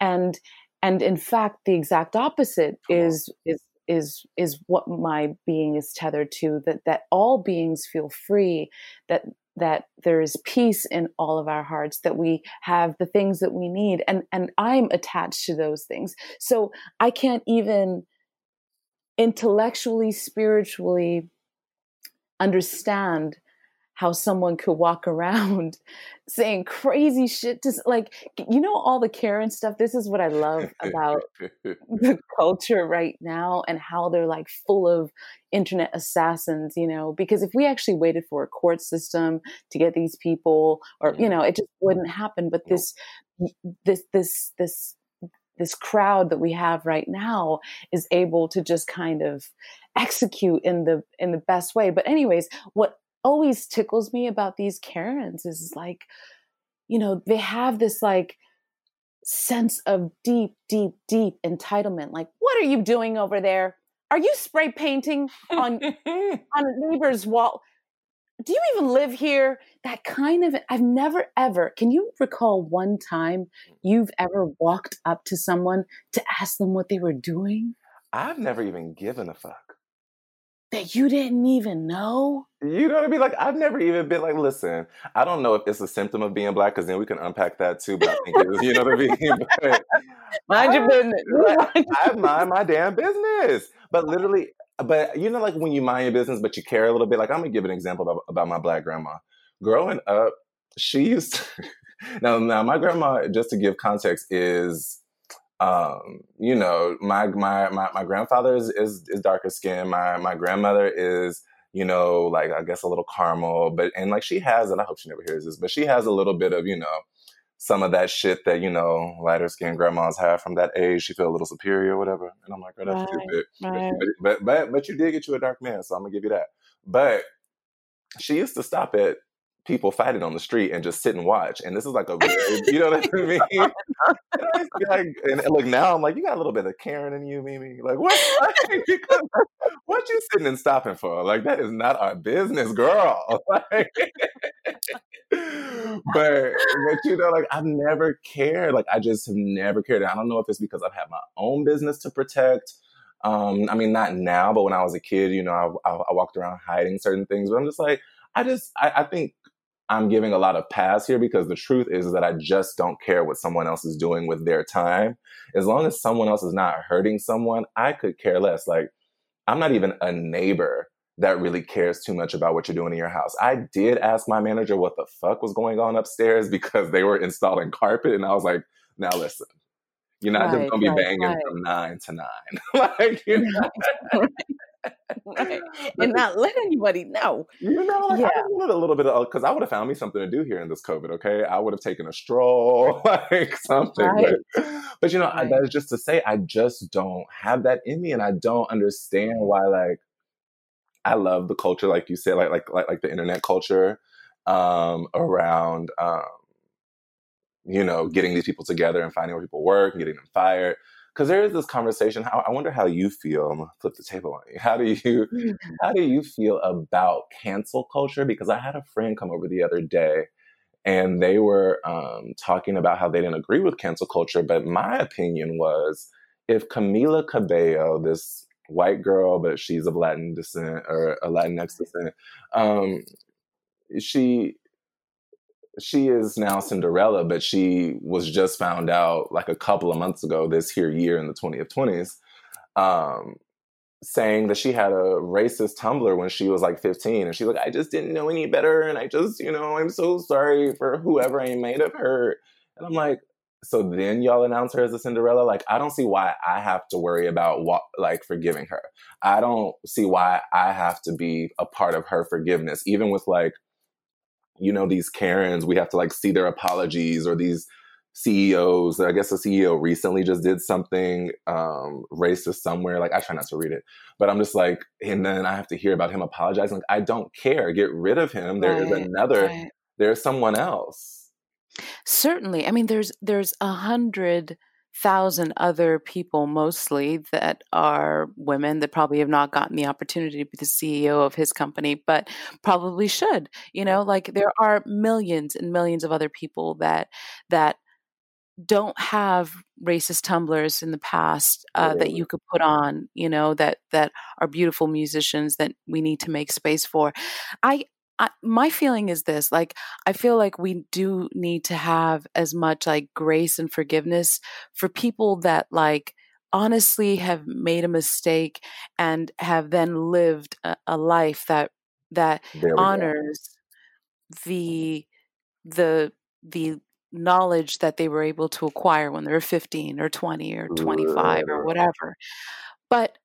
And and in fact the exact opposite is is is is what my being is tethered to that that all beings feel free that that there is peace in all of our hearts that we have the things that we need and and i'm attached to those things. So i can't even intellectually spiritually understand how someone could walk <laughs> around saying crazy shit to like you know all the Karen stuff. This is what I love about <laughs> the culture right now and how they're like full of internet assassins, you know, because if we actually waited for a court system to get these people or you mm-hmm. know, it just wouldn't happen, but this this this this this crowd that we have right now is able to just kind of execute in the in the best way. But anyways what always tickles me about these karens is like you know they have this like sense of deep deep deep entitlement like what are you doing over there are you spray painting on <laughs> on a neighbor's wall do you even live here? That kind of, I've never ever, can you recall one time you've ever walked up to someone to ask them what they were doing? I've never even given a fuck. That you didn't even know? You know what I mean? Like, I've never even been like, listen, I don't know if it's a symptom of being black, because then we can unpack that too, but I think it was, you know what I mean? <laughs> But mind your business. <laughs> I mind my damn business. But literally, but you know, like when you mind your business, but you care a little bit. Like I'm gonna give an example about, about my black grandma. Growing up, she used to, <laughs> now now my grandma, just to give context, is um, you know, my my my, my grandfather is, is is darker skin. My my grandmother is you know, like I guess a little caramel, but and like she has, and I hope she never hears this, but she has a little bit of you know some of that shit that you know lighter skinned grandmas have from that age. She feel a little superior, or whatever. And I'm like, oh, that's right, stupid. Right. But, but, but but you did get you a dark man, so I'm gonna give you that. But she used to stop at people fighting on the street and just sit and watch. And this is like a, <laughs> you know what I mean? <laughs> and, like, and look, now I'm like, you got a little bit of Karen in you, Mimi. Like, what? <laughs> what you sitting and stopping for? Like, that is not our business, girl. Like, but but you know, like I've never cared. Like I just have never cared. I don't know if it's because I've had my own business to protect. Um, I mean, not now, but when I was a kid, you know, I, I, I walked around hiding certain things. But I'm just like, I just, I, I think I'm giving a lot of pass here because the truth is, is that I just don't care what someone else is doing with their time. As long as someone else is not hurting someone, I could care less. Like, I'm not even a neighbor that really cares too much about what you're doing in your house. I did ask my manager what the fuck was going on upstairs <laughs> because they were installing carpet, and I was like, "Now listen, you're not right, just gonna be right, banging right. from nine to nine, <laughs> like you <laughs> know." <laughs> right. <laughs> and not let anybody know. You know, like, yeah. I wanted a little bit of because I would have found me something to do here in this COVID. Okay, I would have taken a stroll, <laughs> like something. Right. But, but, you know, right. that is just to say, I just don't have that in me, and I don't understand why. Like, I love the culture, like you said, like like like, like the internet culture um, around um, you know getting these people together and finding where people work and getting them fired. Because there is this conversation. How I wonder how you feel. I'm gonna flip the table on you. <laughs> How do you how do you feel about cancel culture? Because I had a friend come over the other day and they were um, talking about how they didn't agree with cancel culture. But my opinion was if Camila Cabello, this white girl, but she's of Latin descent or a Latinx descent. Um, she she is now Cinderella, but she was just found out like a couple of months ago, this here year in the 20th 20s, um, saying that she had a racist Tumblr when she was like 15. And she's like, I just didn't know any better. And I just, you know, I'm so sorry for whoever I made have hurt. And I'm like, so then y'all announce her as a Cinderella. Like, I don't see why I have to worry about what, like, forgiving her. I don't see why I have to be a part of her forgiveness, even with like, you know, these Karens. We have to like see their apologies or these CEOs. I guess a CEO recently just did something um, racist somewhere. Like, I try not to read it, but I'm just like, and then I have to hear about him apologizing. Like, I don't care. Get rid of him. There is right, another. Right. There's someone else. Certainly. I mean, there's there's a hundred thousand other people mostly that are women that probably have not gotten the opportunity to be the CEO of his company, but probably should. You know, like there are millions and millions of other people that that don't have racist Tumblrs in the past uh, that you could put on you know that that are beautiful musicians that we need to make space for i I, my feeling is this like i feel like we do need to have as much like grace and forgiveness for people that like honestly have made a mistake and have then lived a, a life that that honors the the the knowledge that they were able to acquire when they were 15 or 20 or 25 or whatever. But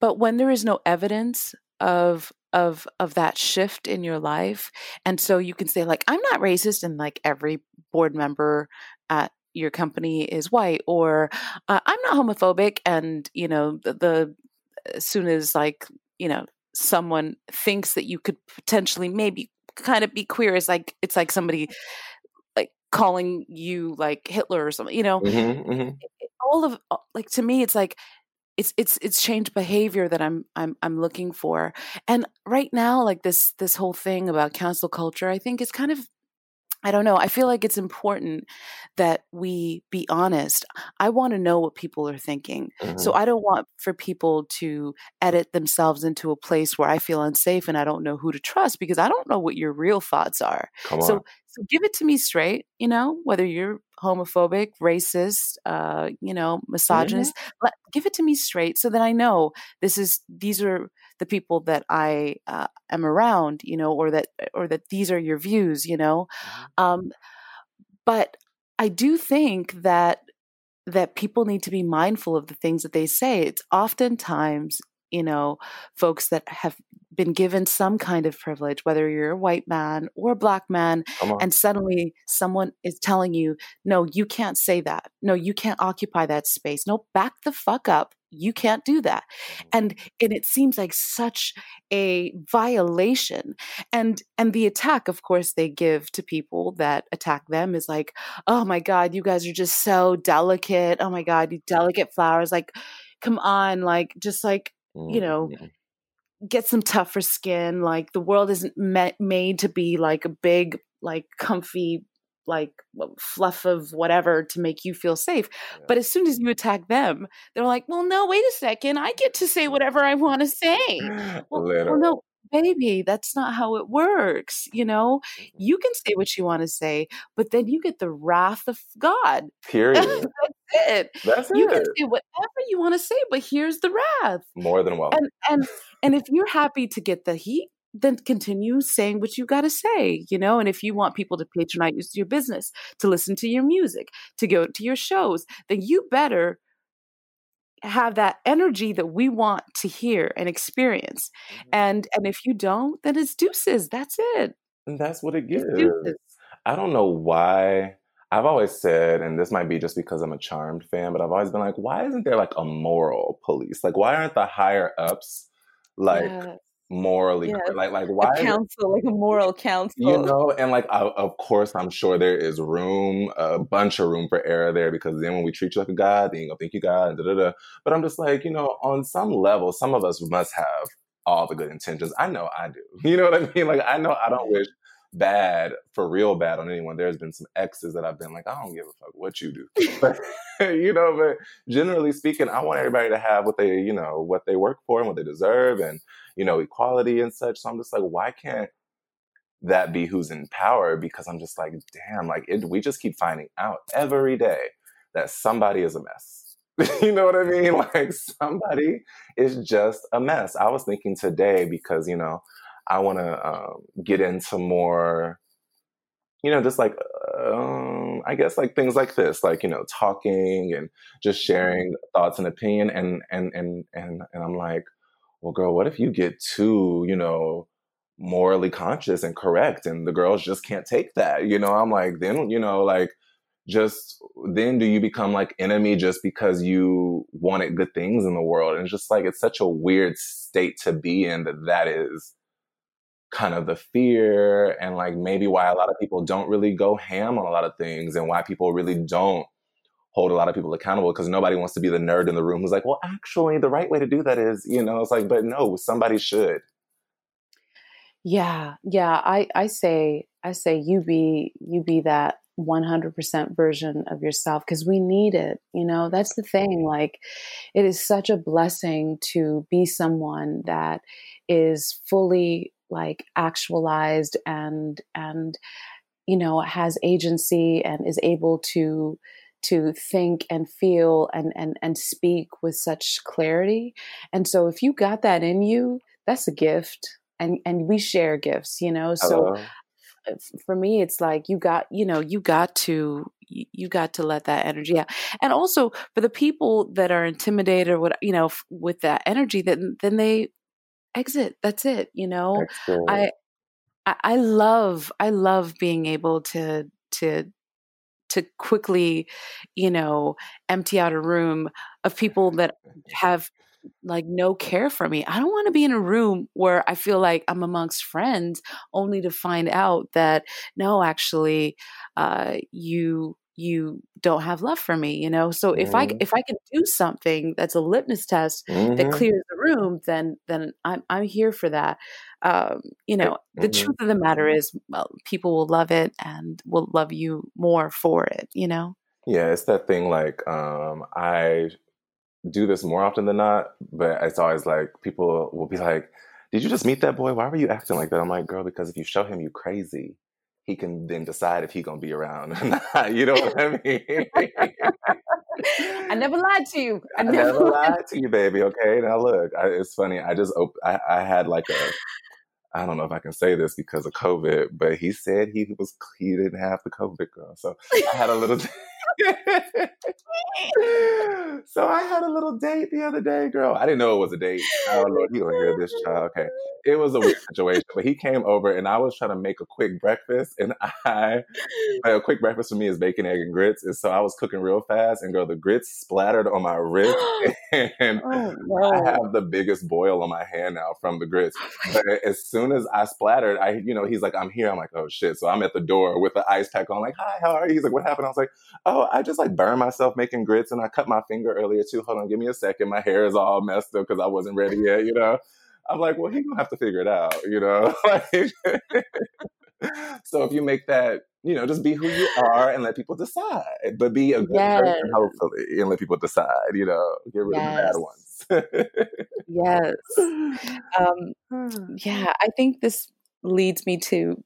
but when there is no evidence of of of that shift in your life and so you can say like i'm not racist and like every board member at your company is white or uh, i'm not homophobic and you know the, the as soon as like you know someone thinks that you could potentially maybe kind of be queer is like it's like somebody like calling you like Hitler or something, you know. Mm-hmm, mm-hmm. All of like to me, it's like it's it's it's changed behavior that I'm I'm I'm looking for. And right now, like this this whole thing about cancel culture, I think is kind of I don't know. I feel like it's important that we be honest. I want to know what people are thinking. Mm-hmm. So I don't want for people to edit themselves into a place where I feel unsafe and I don't know who to trust because I don't know what your real thoughts are. So so give it to me straight, you know, whether you're homophobic, racist, uh, you know, misogynist, let, give it to me straight so that I know this is these are the people that I uh, am around, you know, or that or that these are your views, you know. Um, but I do think that that people need to be mindful of the things that they say. It's oftentimes, you know, folks that have been given some kind of privilege, whether you're a white man or a black man, and suddenly someone is telling you, no, you can't say that. No, you can't occupy that space. No, back the fuck up. You can't do that. And and it seems like such a violation. And and the attack, of course, they give to people that attack them is like, oh my God, you guys are just so delicate. Oh my God, you delicate flowers. Like, come on, like just like, you know, Mhm. Get some tougher skin. Like the world isn't me- made to be like a big, like comfy, like fluff of whatever to make you feel safe. Yeah. But as soon as you attack them, they're like, well, no, wait a second. I get to say whatever I want to say. <laughs> Well, well, no, baby, that's not how it works. You know, mm-hmm. you can say what you want to say, but then you get the wrath of God. <laughs> Period. That's it. That's You can say whatever you want to say, but here's the wrath More than welcome. and and and if you're happy to get the heat then continue saying what you got to say you know and if you want people to patronize your business to listen to your music to go to your shows then you better have that energy that we want to hear and experience Mm-hmm. and and if you don't then it's deuces that's it And that's what it gives. I don't know why. I've always said, and this might be just because I'm a Charmed fan, but I've always been like, why isn't there like a moral police? Like, why aren't the higher ups like yeah morally cor- like like why? it- council like a moral council? You know, and like I, of course, I'm sure there is room, a bunch of room for error there, because then when we treat you like a god, then you gonna think you God, da da da. But I'm just like, you know, on some level, some of us must have all the good intentions. I know I do. <laughs> You know what I mean? Like I know I don't wish bad for real bad on anyone. There's been some exes that I've been like, I don't give a fuck what you do. But, <laughs> you know, but generally speaking, I want everybody to have what they, you know, what they work for and what they deserve and, you know, equality and such. So I'm just like, why can't that be who's in power? Because I'm just like, damn, like it, we just keep finding out every day that somebody is a mess. <laughs> you know what I mean? <laughs> Like somebody is just a mess. I was thinking today because, you know, I want to um, get into more, you know, just like, um, I guess like things like this, like, you know, talking and just sharing thoughts and opinion. And, and, and, and, and I'm like, well, girl, what if you get too, you know, morally conscious and correct and the girls just can't take that? You know, I'm like, then, you know, like, just then do you become like enemy just because you wanted good things in the world? And it's just like, it's such a weird state to be in that that is kind of the fear and like maybe why a lot of people don't really go ham on a lot of things and why people really don't hold a lot of people accountable because nobody wants to be the nerd in the room who's like, well, actually, the right way to do that is, you know, it's like, but no, somebody should. Yeah, yeah. I I say I say you be you be that 100% version of yourself because we need it. You know, that's the thing. Like, it is such a blessing to be someone that is fully like actualized and and you know has agency and is able to to think and feel and and and speak with such clarity. And so, if you got that in you, that's a gift. And and we share gifts. You know, so Hello. for me it's like you got you know you got to you got to let that energy out and also for the people that are intimidated or what you know with that energy then then they exit that's it you know I, I i love i love being able to to to quickly you know empty out a room of people that <laughs> have like no care for me. I don't want to be in a room where I feel like I'm amongst friends only to find out that no, actually, uh, you you don't have love for me you know so if mm-hmm. i if i can do something that's a litmus test mm-hmm. that clears the room then then i'm i'm here for that um, you know mm-hmm. the truth of the matter is well people will love it and will love you more for it you know yeah it's that thing like um i do this more often than not, but it's always like people will be like, "Did you just meet that boy? Why were you acting like that?" I'm like, "Girl, because if you show him you crazy, he can then decide if he gonna be around or <laughs> not. You know what I mean?" <laughs> I never lied to you. I, I never, never <laughs> lied to you, baby. Okay, now look, I, it's funny. I just op- I, I had like a I don't know if I can say this because of COVID, but he said he was he didn't have the COVID girl. So I had a little <laughs> so I had a little date the other day, girl. I didn't know it was a date. Oh Lord, he gonna hear this child. Okay. It was a weird situation. But he came over and I was trying to make a quick breakfast. And <laughs> I a quick breakfast for me is bacon, egg, and grits. And so I was cooking real fast and girl, the grits splattered on my wrist. <gasps> and oh, no. I have the biggest boil on my hand now from the grits. Oh but as soon as I splattered, I, you know, he's like, I'm here. I'm like, oh shit. So I'm at the door with the ice pack on, like, hi, how are you? He's like, what happened? I was like, oh, I just like burned myself making grits and I cut my finger earlier too. Hold on, give me a second. My hair is all messed up because I wasn't ready yet, you know? I'm like, well, he gonna have to figure it out, you know? <laughs> <laughs> so if you make that, you know, just be who you are and let people decide, but be a good yes. person, hopefully, and let people decide, you know, get rid yes. of the bad ones. <laughs> yes. Um, yeah, I think this leads me to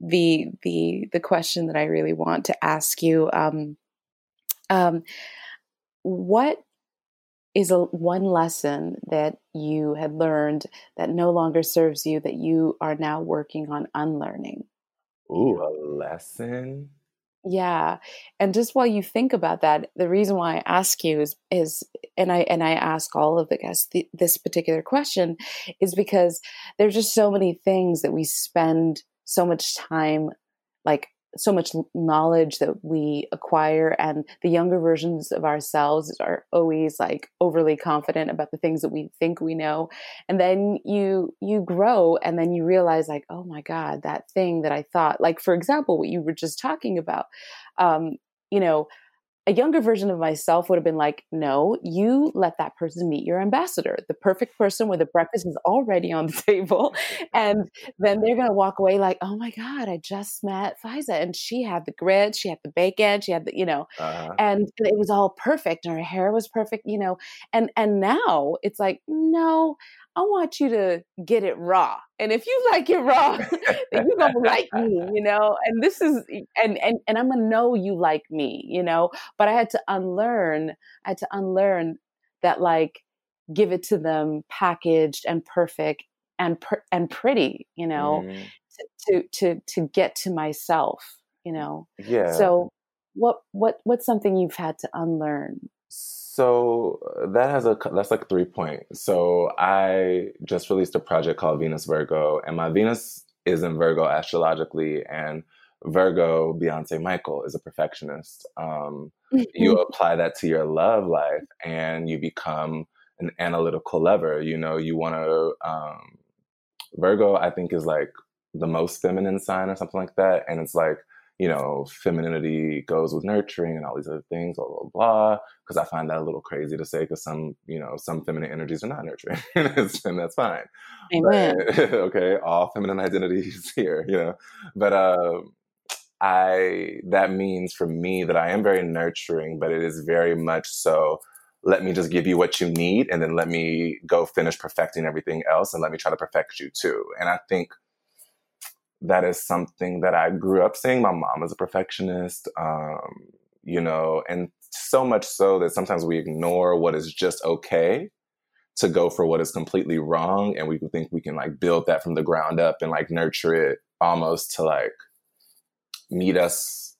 the the the question that I really want to ask you. Um, um, what is a one lesson that you had learned that no longer serves you that you are now working on unlearning? Ooh, a lesson. Yeah. And just while you think about that, the reason why I ask you is is and I and I ask all of the guests th- this particular question is because there's just so many things that we spend so much time like so much knowledge that we acquire and the younger versions of ourselves are always like overly confident about the things that we think we know. And then you you grow and then you realize like oh my god that thing that i thought like for example what you were just talking about um you know a younger version of myself would have been like, no, you let that person meet your ambassador, the perfect person where the breakfast is already on the <laughs> table. And then they're going to walk away like, oh my God, I just met Fiza. And she had the grits, she had the bacon, she had the, you know, uh-huh. and it was all perfect. And her hair was perfect, you know. And, and now it's like, no, I want you to get it raw. And if you like it raw, <laughs> then you're gonna like <laughs> me, you know? And this is and and and I'm gonna know you like me, you know. But I had to unlearn, I had to unlearn that like give it to them packaged and perfect and per- and pretty, you know, mm. to, to to to get to myself, you know. Yeah. So what what what's something you've had to unlearn? So uh, that has a that's like three points. So I just released a project called Venus Virgo, and my Venus is in Virgo astrologically, and Virgo Beyonce Michael is a perfectionist. Um, you <laughs> apply that to your love life, and you become an analytical lover. You know, you want to. Um, Virgo, I think, is like the most feminine sign or something like that, and it's like you know, femininity goes with nurturing and all these other things, blah, blah, blah. Because I find that a little crazy to say because some, you know, some feminine energies are not nurturing <laughs> and that's fine. Amen. But, <laughs> okay. All feminine identities <laughs> here, you know, but, uh, I, that means for me that I am very nurturing, but it is very much so let me just give you what you need and then let me go finish perfecting everything else and let me try to perfect you too. And I think that is something that I grew up seeing. My mom is a perfectionist, um, you know, and so much so that sometimes we ignore what is just okay to go for what is completely wrong. And we think we can like build that from the ground up and like nurture it almost to like meet us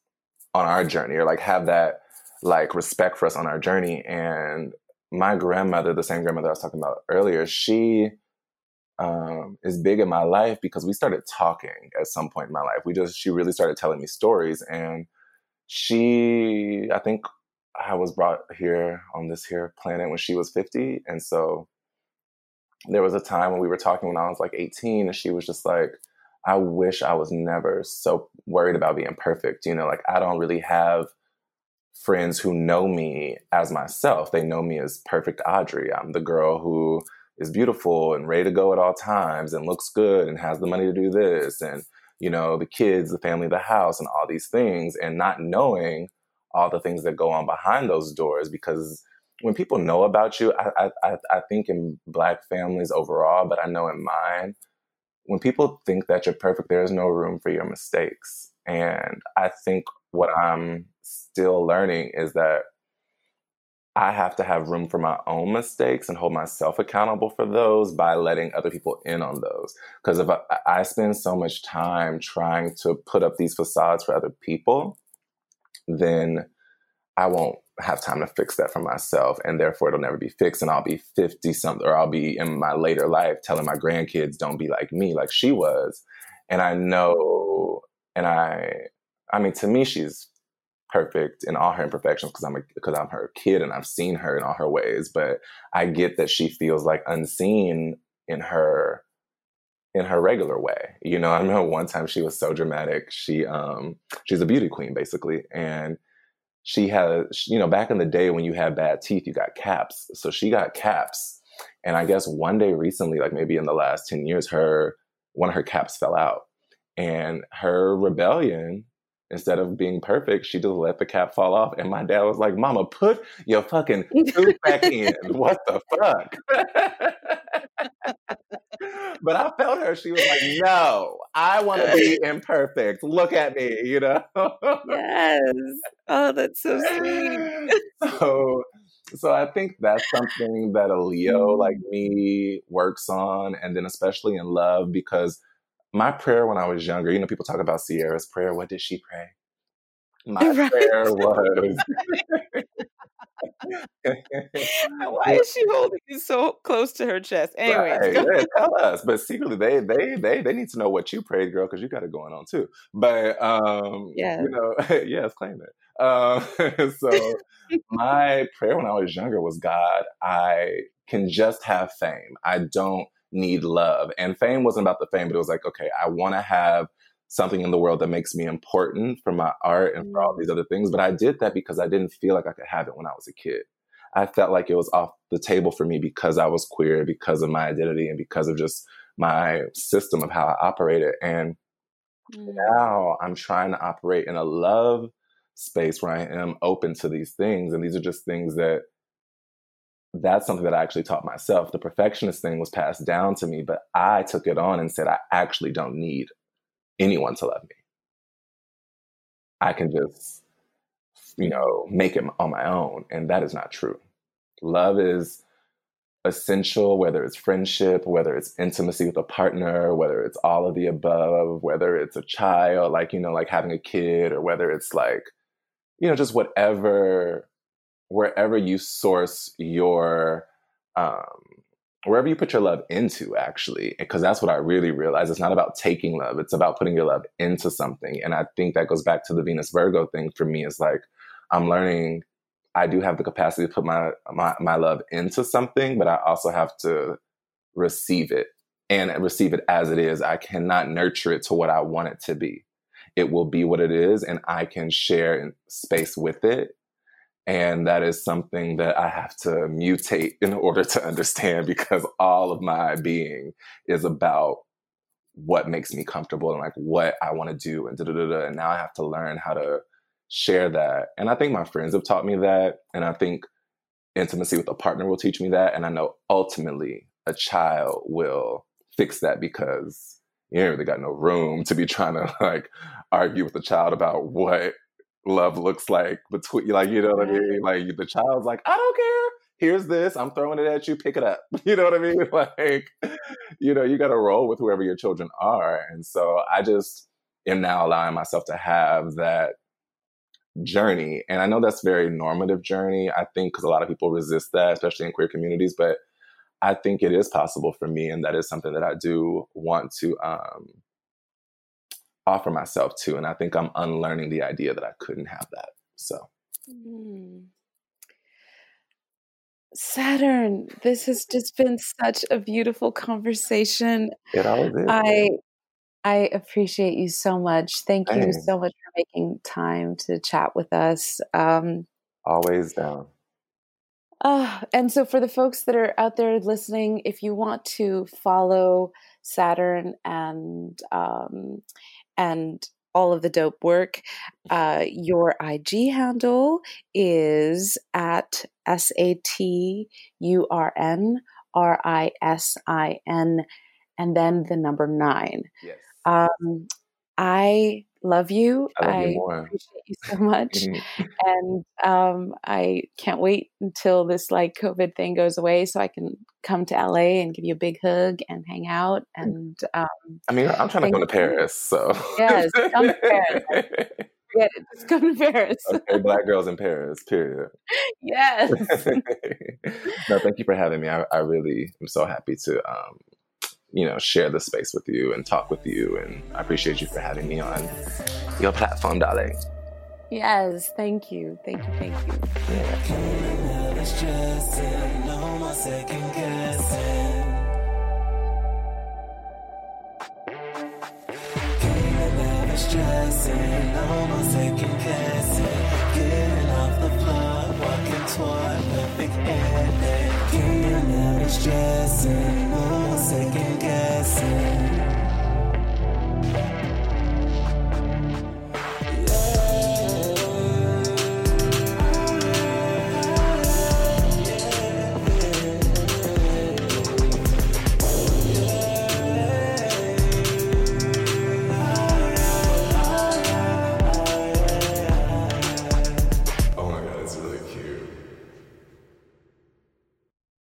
on our journey or like have that like respect for us on our journey. And my grandmother, the same grandmother I was talking about earlier, she um, is big in my life because we started talking at some point in my life. We just she really started telling me stories, and she I think I was brought here on this here planet when she was fifty, and so there was a time when we were talking when I was like eighteen, and she was just like. I wish I was never so worried about being perfect. You know, like I don't really have friends who know me as myself. They know me as perfect Audrey. I'm the girl who is beautiful and ready to go at all times and looks good and has the money to do this and you know the kids the family the house and all these things and not knowing all the things that go on behind those doors because when people know about you i i, I think in black families overall but i know in mine when people think that you're perfect there's no room for your mistakes. And i think what i'm still learning is that I have to have room for my own mistakes and hold myself accountable for those by letting other people in on those. Because if I, I, spend so much time trying to put up these facades for other people, then I won't have time to fix that for myself. And therefore, it'll never be fixed. And I'll be 50 something, or I'll be in my later life telling my grandkids, don't be like me, like she was. And I know, and I, I mean, to me, she's perfect in all her imperfections because I'm because I'm her kid and I've seen her in all her ways. But I get that she feels like unseen in her in her regular way. You know, I remember one time she was so dramatic. She um she's a beauty queen basically, and she had you know back in the day when you had bad teeth, you got caps. So she got caps, and I guess one day recently, like maybe in the last ten years, her one of her caps fell out, and her rebellion instead of being perfect, she just let the cap fall off. And my dad was like, Mama, put your fucking tooth back in. <laughs> What the fuck? but I felt her. She was like, No, I want to be imperfect. Look at me, you know? yes. Oh, that's so sweet. <laughs> so so I think that's something that a Leo like mm. me works on, and then especially in love, because my prayer when I was younger, you know, people talk about Ciara's prayer. What did she pray? My <laughs> right. prayer was. <laughs> Why <laughs> is she holding it so close to her chest? Anyways, right. yeah, tell us. But secretly, they they they they need to know what you prayed, girl, because you got it going on too. But um, yeah, you know, yes, claim it. Um, so my prayer when I was younger was, God, I can just have fame. I don't need love. And fame wasn't about the fame, but it was like, okay, I want to have something in the world that makes me important for my art and for all mm. these other things. But I did that because I didn't feel like I could have it when I was a kid. I felt like it was off the table for me because I was queer, because of my identity, and because of just my system of how I operated. And mm. now I'm trying to operate in a love space where I am open to these things. And these are just things that that's something that I actually taught myself. The perfectionist thing was passed down to me, but I took it on and said, I actually don't need anyone to love me. I can just, you know, make it on my own. And that is not true. Love is essential, whether it's friendship, whether it's intimacy with a partner, whether it's all of the above, whether it's a child, like, you know, like having a kid, or whether it's like, you know, just whatever wherever you source your um, wherever you put your love into actually because that's what i really realize. It's not about taking love it's about putting your love into something and i think that goes back to the venus virgo thing for me is like i'm learning i do have the capacity to put my, my my love into something but i also have to receive it and receive it as it is. I cannot nurture it to what i want it to be. It will be what it is and i can share space with it and that is something that I have to mutate in order to understand because all of my being is about what makes me comfortable and like what I want to do and da da da. And now I have to learn how to share that. And I think my friends have taught me that. And I think intimacy with a partner will teach me that. And I know ultimately a child will fix that because you ain't really got no room to be trying <laughs> to like argue with a child about what love looks like between like you know what I mean? Like the child's like, I don't care. Here's this. I'm throwing it at you. Pick it up. <laughs> You know what I mean? <laughs> Like, you know, you got to roll with whoever your children are. And so I just, am now allowing myself to have that journey. And I know that's very normative journey. I think because a lot of people resist that, especially in queer communities, but I think it is possible for me, and that is something that I do want to um, offer myself to. And I think I'm unlearning the idea that I couldn't have that. So. Mm. Saturn, this has just been such a beautiful conversation. It always is. I I appreciate you so much. Thank you so much for making time to chat with us. Um, always down. Uh, and so, for the folks that are out there listening, if you want to follow Saturn and um, and all of the dope work, uh, your IG handle is at S A T U R N R I S I N, and then the number nine. Yes. Um, I love you. I, love I you appreciate you so much, <laughs> and um, I can't wait until this like COVID thing goes away, so I can come to LA and give you a big hug and hang out. Mm. And um, I mean, I'm trying to go to Paris, so yes, come to Paris. <laughs> Get it. Just come to Paris. okay, black girls in Paris. Period. <laughs> Yes. no, thank you for having me. I, I really am so happy to um, you know, share the space with you and talk with you. And I appreciate you for having me on your platform, darling. Yes, thank you. Thank you. Thank you. Stressing, no more second guessing. Getting off the floor, walking toward perfect ending stressing, no second guessing.